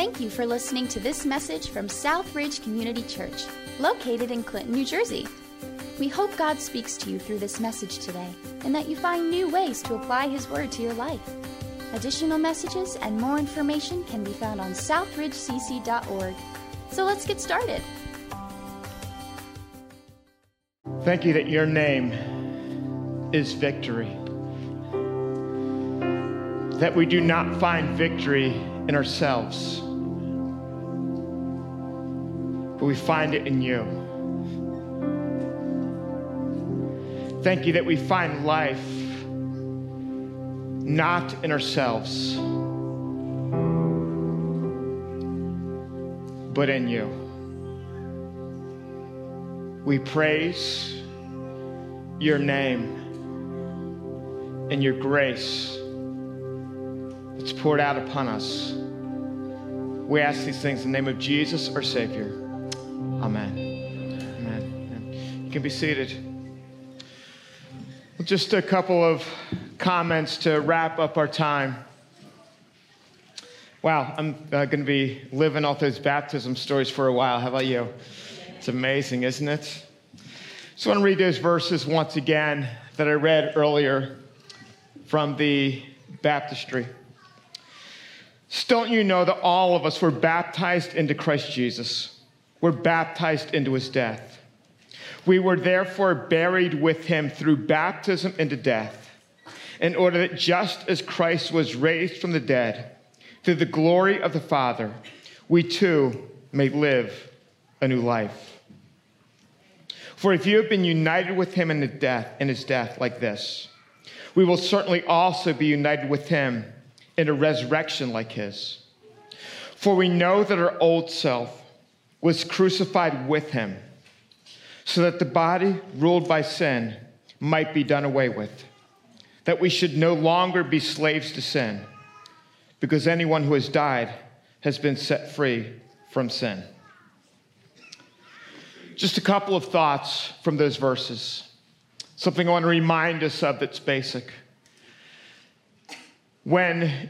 Thank you for listening to this message from Southridge Community Church, located in Clinton, New Jersey. We hope God speaks to you through this message today and that you find new ways to apply His Word to your life. Additional messages and more information can be found on southridgecc.org. So let's get started. Thank you that your name is victory. That we do not find victory in ourselves, but we find it in you. Thank you that we find life not in ourselves, but in you. We praise your name and your grace that's poured out upon us. We ask these things in the name of Jesus, our Savior. Amen. Amen. You can be seated. Just a couple of comments to wrap up our time. Wow, I'm uh, going to be living off those baptism stories for a while. How about you? It's amazing, isn't it? Just want to read those verses once again that I read earlier from the baptistry. Don't you know that all of us were baptized into Christ Jesus? We're baptized into his death. We were therefore buried with him through baptism into death, in order that just as Christ was raised from the dead through the glory of the Father, we too may live a new life. For if you have been united with him in, death, in his death like this, we will certainly also be united with him in a resurrection like his. For we know that our old self was crucified with him, so that the body ruled by sin might be done away with, that we should no longer be slaves to sin, because anyone who has died has been set free from sin. Just a couple of thoughts from those verses. Something I want to remind us of that's basic. When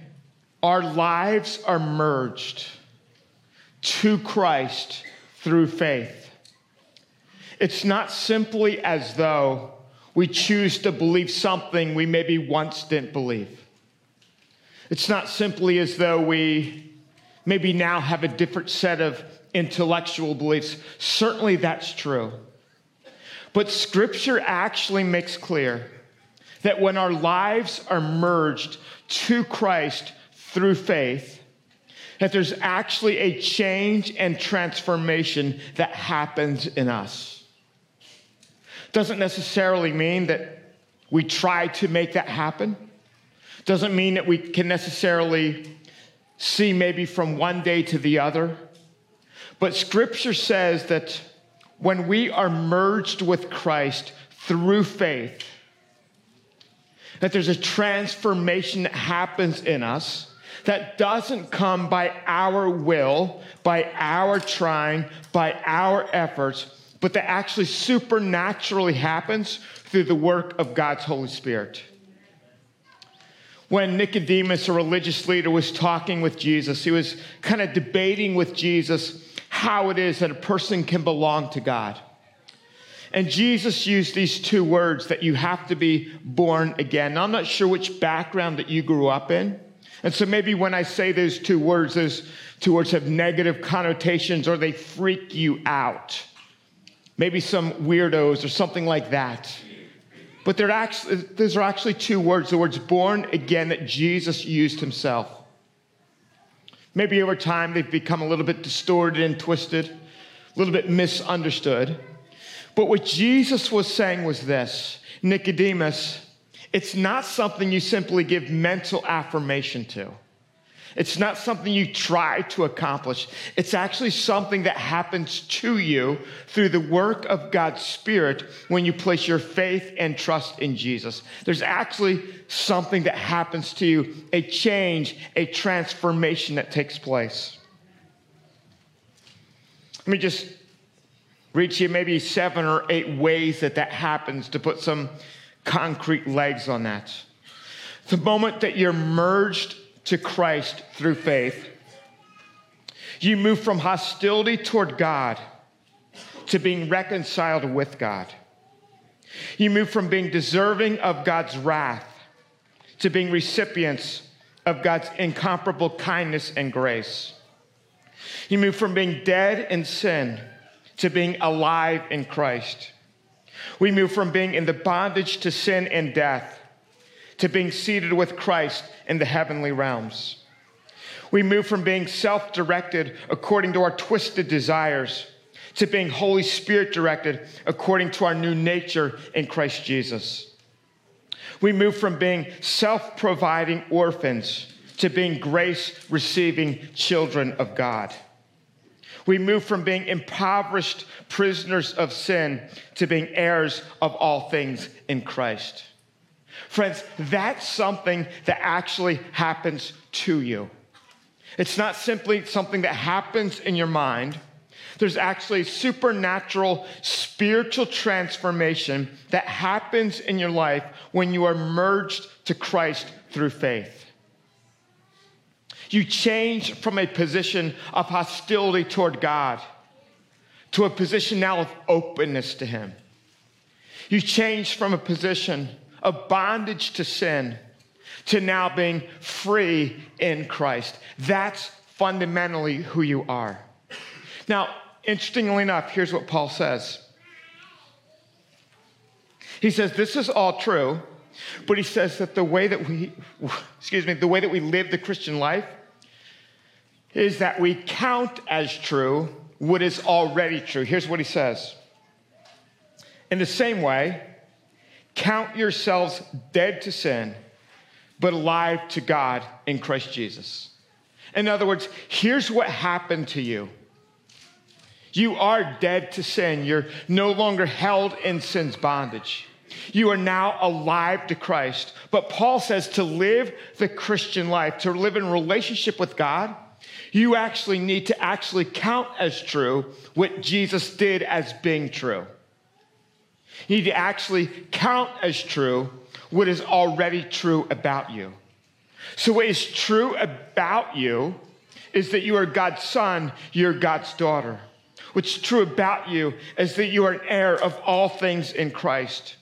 our lives are merged to Christ through faith, it's not simply as though we choose to believe something we maybe once didn't believe. It's not simply as though we maybe now have a different set of intellectual beliefs. Certainly that's true. But scripture actually makes clear that when our lives are merged to Christ through faith, that there's actually a change and transformation that happens in us. Doesn't necessarily mean that we try to make that happen. Doesn't mean that we can necessarily see maybe from one day to the other. But scripture says that when we are merged with Christ through faith, that there's a transformation that happens in us that doesn't come by our will, by our trying, by our efforts, but that actually supernaturally happens through the work of God's Holy Spirit. When Nicodemus, a religious leader, was talking with Jesus, he was kind of debating with Jesus how it is that a person can belong to God. And Jesus used these two words that you have to be born again. Now, I'm not sure which background that you grew up in. And so maybe when I say those two words, those two words have negative connotations or they freak you out. Maybe some weirdos or something like that. But they're actually, those are actually two words, the words born again that Jesus used himself. Maybe over time they've become a little bit distorted and twisted, a little bit misunderstood. But what Jesus was saying was this Nicodemus, it's not something you simply give mental affirmation to. It's not something you try to accomplish. It's actually something that happens to you through the work of God's Spirit when you place your faith and trust in Jesus. There's actually something that happens to you, a change, a transformation that takes place. Let me just read to you maybe seven or eight ways that that happens to put some concrete legs on that. The moment that you're merged to Christ through faith, You move from hostility toward God to being reconciled with God. You move from being deserving of God's wrath to being recipients of God's incomparable kindness and grace. You move from being dead in sin to being alive in Christ. We move from being in the bondage to sin and death to being seated with Christ in the heavenly realms. We move from being self directed according to our twisted desires to being Holy Spirit directed according to our new nature in Christ Jesus. We move from being self providing orphans to being grace receiving children of God. We move from being impoverished prisoners of sin to being heirs of all things in Christ. Friends, that's something that actually happens to you. It's not simply something that happens in your mind. There's actually a supernatural spiritual transformation that happens in your life when you are merged to Christ through faith. You change from a position of hostility toward God to a position now of openness to Him. You change from a position of bondage to sin to now being free in Christ. That's fundamentally who you are. Now, interestingly enough, here's what Paul says. He says, This is all true, but he says that the way that we, excuse me, the way that we live the Christian life is that we count as true what is already true. Here's what he says In the same way, count yourselves dead to sin, but alive to God in Christ Jesus. In other words, here's what happened to you. You are dead to sin. You're no longer held in sin's bondage. You are now alive to Christ. But Paul says to live the Christian life, to live in relationship with God, you actually need to actually count as true what Jesus did as being true. You need to actually count as true what is already true about you. So, what is true about you is that you are God's son, you're God's daughter. What's true about you is that you are an heir of all things in Christ.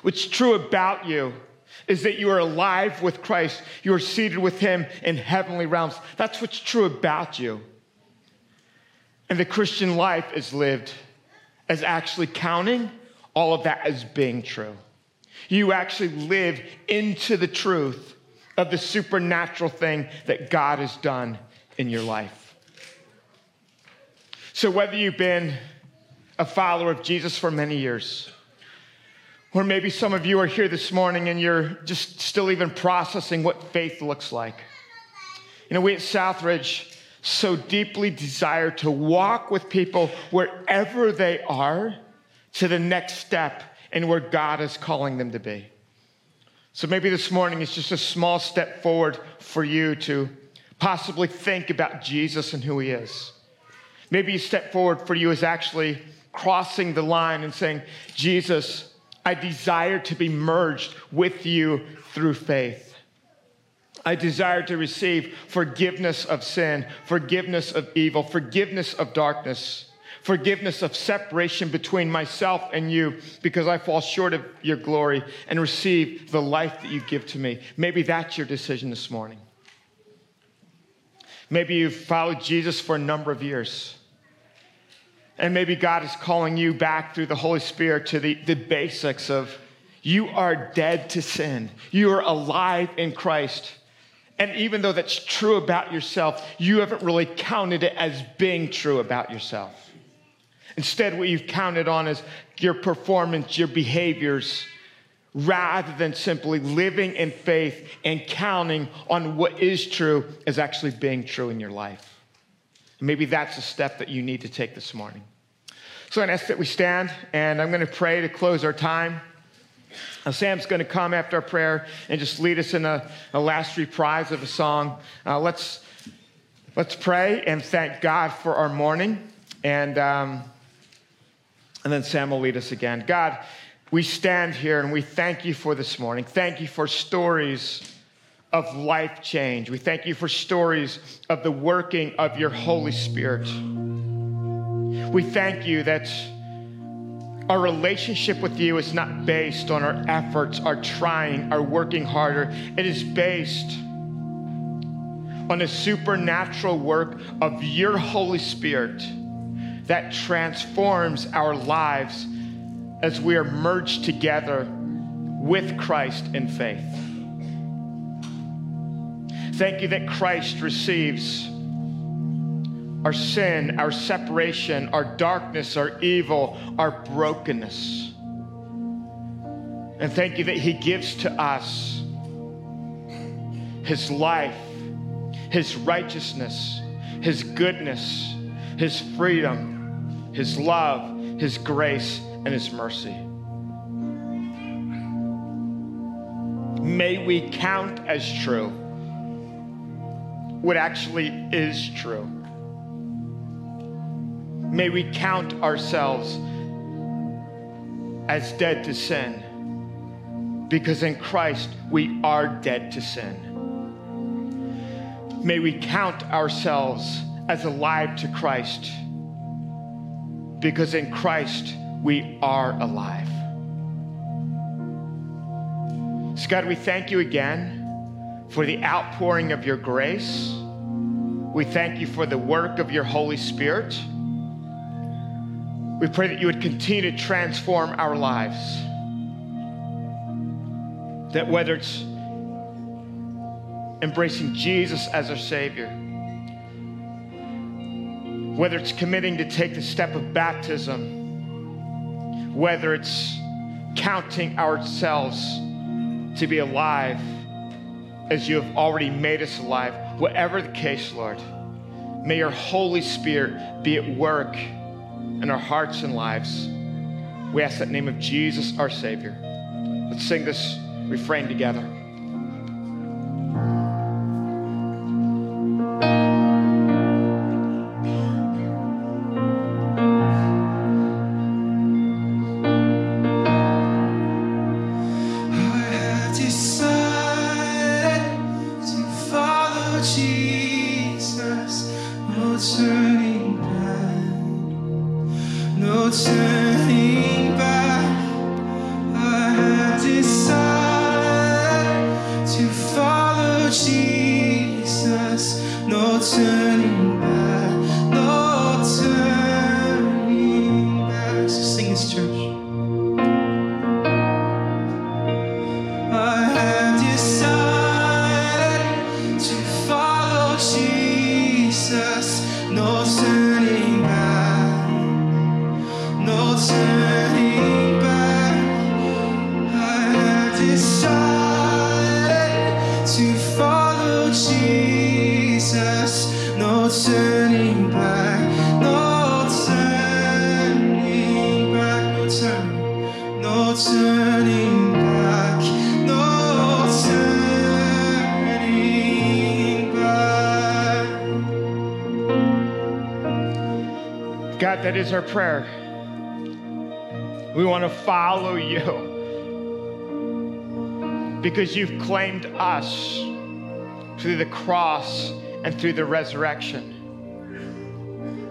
What's true about you is that you are alive with Christ. You are seated with Him in heavenly realms. That's what's true about you. And the Christian life is lived as actually counting all of that as being true. You actually live into the truth of the supernatural thing that God has done in your life. So, whether you've been a follower of Jesus for many years, or maybe some of you are here this morning and you're just still even processing what faith looks like. You know, we at Southridge so deeply desire to walk with people wherever they are to the next step and where God is calling them to be. So maybe this morning is just a small step forward for you to possibly think about Jesus and who he is. Maybe a step forward for you is actually crossing the line and saying, Jesus, I desire to be merged with you through faith. I desire to receive forgiveness of sin, forgiveness of evil, forgiveness of darkness, forgiveness of separation between myself and you because I fall short of your glory and receive the life that you give to me. Maybe that's your decision this morning. Maybe you've followed Jesus for a number of years. And maybe God is calling you back through the Holy Spirit to the, the basics of you are dead to sin, you are alive in Christ. And even though that's true about yourself, you haven't really counted it as being true about yourself. Instead, what you've counted on is your performance, your behaviors, rather than simply living in faith and counting on what is true as actually being true in your life. Maybe that's a step that you need to take this morning. So to ask that we stand, and I'm going to pray to close our time. Sam's going to come after our prayer and just lead us in a, a last reprise of a song. Uh, let's, let's pray and thank God for our morning, and, um, and then Sam will lead us again. God, we stand here and we thank you for this morning. Thank you for stories of life change. We thank you for stories of the working of your Holy Spirit. We thank you that our relationship with you is not based on our efforts, our trying, our working harder. It is based on a supernatural work of your Holy Spirit that transforms our lives as we are merged together with Christ in faith. Thank you that Christ receives our sin, our separation, our darkness, our evil, our brokenness. And thank you that He gives to us His life, His righteousness, His goodness, His freedom, His love, His grace, and His mercy. May we count as true what actually is true. May we count ourselves as dead to sin because in Christ we are dead to sin. May we count ourselves as alive to Christ because in Christ we are alive. So, God, we thank you again for the outpouring of your grace. We thank you for the work of your Holy Spirit. We pray that you would continue to transform our lives. That whether it's embracing Jesus as our Savior, whether it's committing to take the step of baptism, whether it's counting ourselves to be alive as you have already made us alive, whatever the case, Lord, may your Holy Spirit be at work in our hearts and lives. We ask that name of Jesus, our Savior. Let's sing this refrain together. God, that is our prayer. We want to follow you because you've claimed us through the cross and through the resurrection.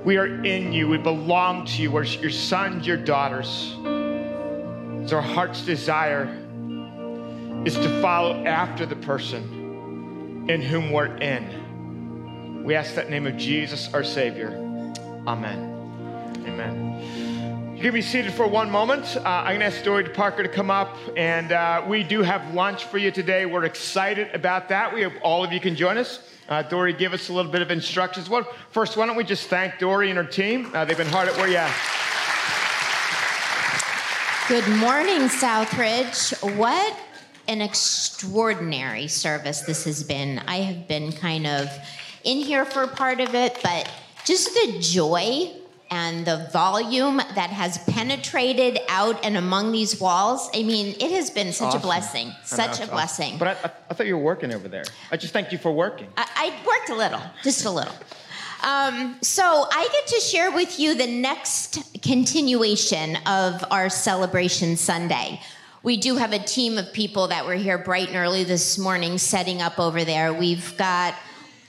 We are in you. We belong to you. We're your sons, your daughters. So our heart's desire is to follow after the person in whom we're in. We ask that name of Jesus, our Savior. Amen. Amen. You can be seated for one moment. Uh, I'm going to ask Dory Parker to come up, and uh, we do have lunch for you today. We're excited about that. We hope all of you can join us. Uh, Dory, give us a little bit of instructions. Well, first, why don't we just thank Dory and her team? Uh, they've been hard at work. Yeah. Good morning, Southridge. What an extraordinary service this has been. I have been kind of in here for part of it, but just the joy and the volume that has penetrated out and among these walls. I mean, it has been such awesome. a blessing, such a blessing. But I, I, thought you were working over there. I just thanked you for working. I, I worked a little, just a little. Um, so I get to share with you the next continuation of our celebration Sunday. we do have a team of people that were here bright and early this morning setting up over there. We've got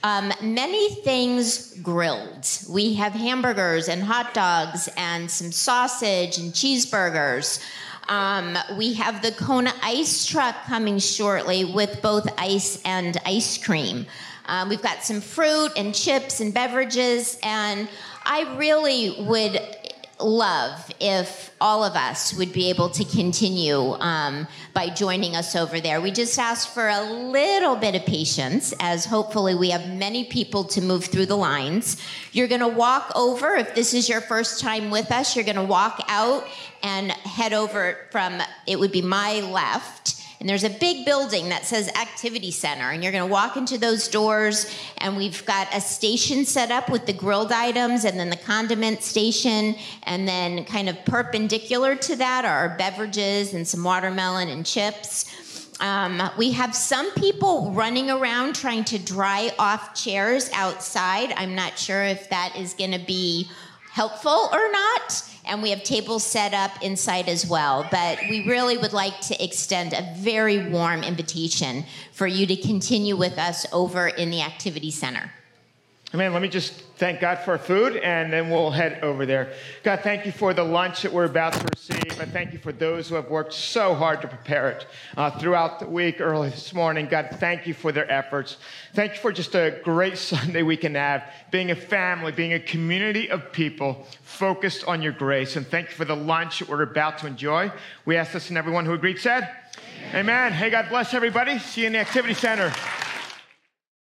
um, many things grilled. We have hamburgers and hot dogs and some sausage and cheeseburgers. Um, we have the Kona ice truck coming shortly with both ice and ice cream. Um, we've got some fruit and chips and beverages, and I really would love if all of us would be able to continue um, by joining us over there. We just ask for a little bit of patience, as hopefully we have many people to move through the lines. You're going to walk over, if this is your first time with us, you're going to walk out and head over from, it would be my left and there's a big building that says Activity Center. And you're going to walk into those doors, and we've got a station set up with the grilled items, and then the condiment station. And then, kind of perpendicular to that, are beverages and some watermelon and chips. Um, we have some people running around trying to dry off chairs outside. I'm not sure if that is going to be helpful or not and we have tables set up inside as well. But we really would like to extend a very warm invitation for you to continue with us over in the Activity Center. Amen. Let me just thank God for food, and then we'll head over there. God, thank you for the lunch that we're about to receive. I thank you for those who have worked so hard to prepare it uh, throughout the week, early this morning. God, thank you for their efforts. Thank you for just a great Sunday we can have, being a family, being a community of people focused on your grace. And thank you for the lunch that we're about to enjoy. We ask this and everyone who agreed said, Amen. Amen. Hey, God bless everybody. See you in the Activity Center.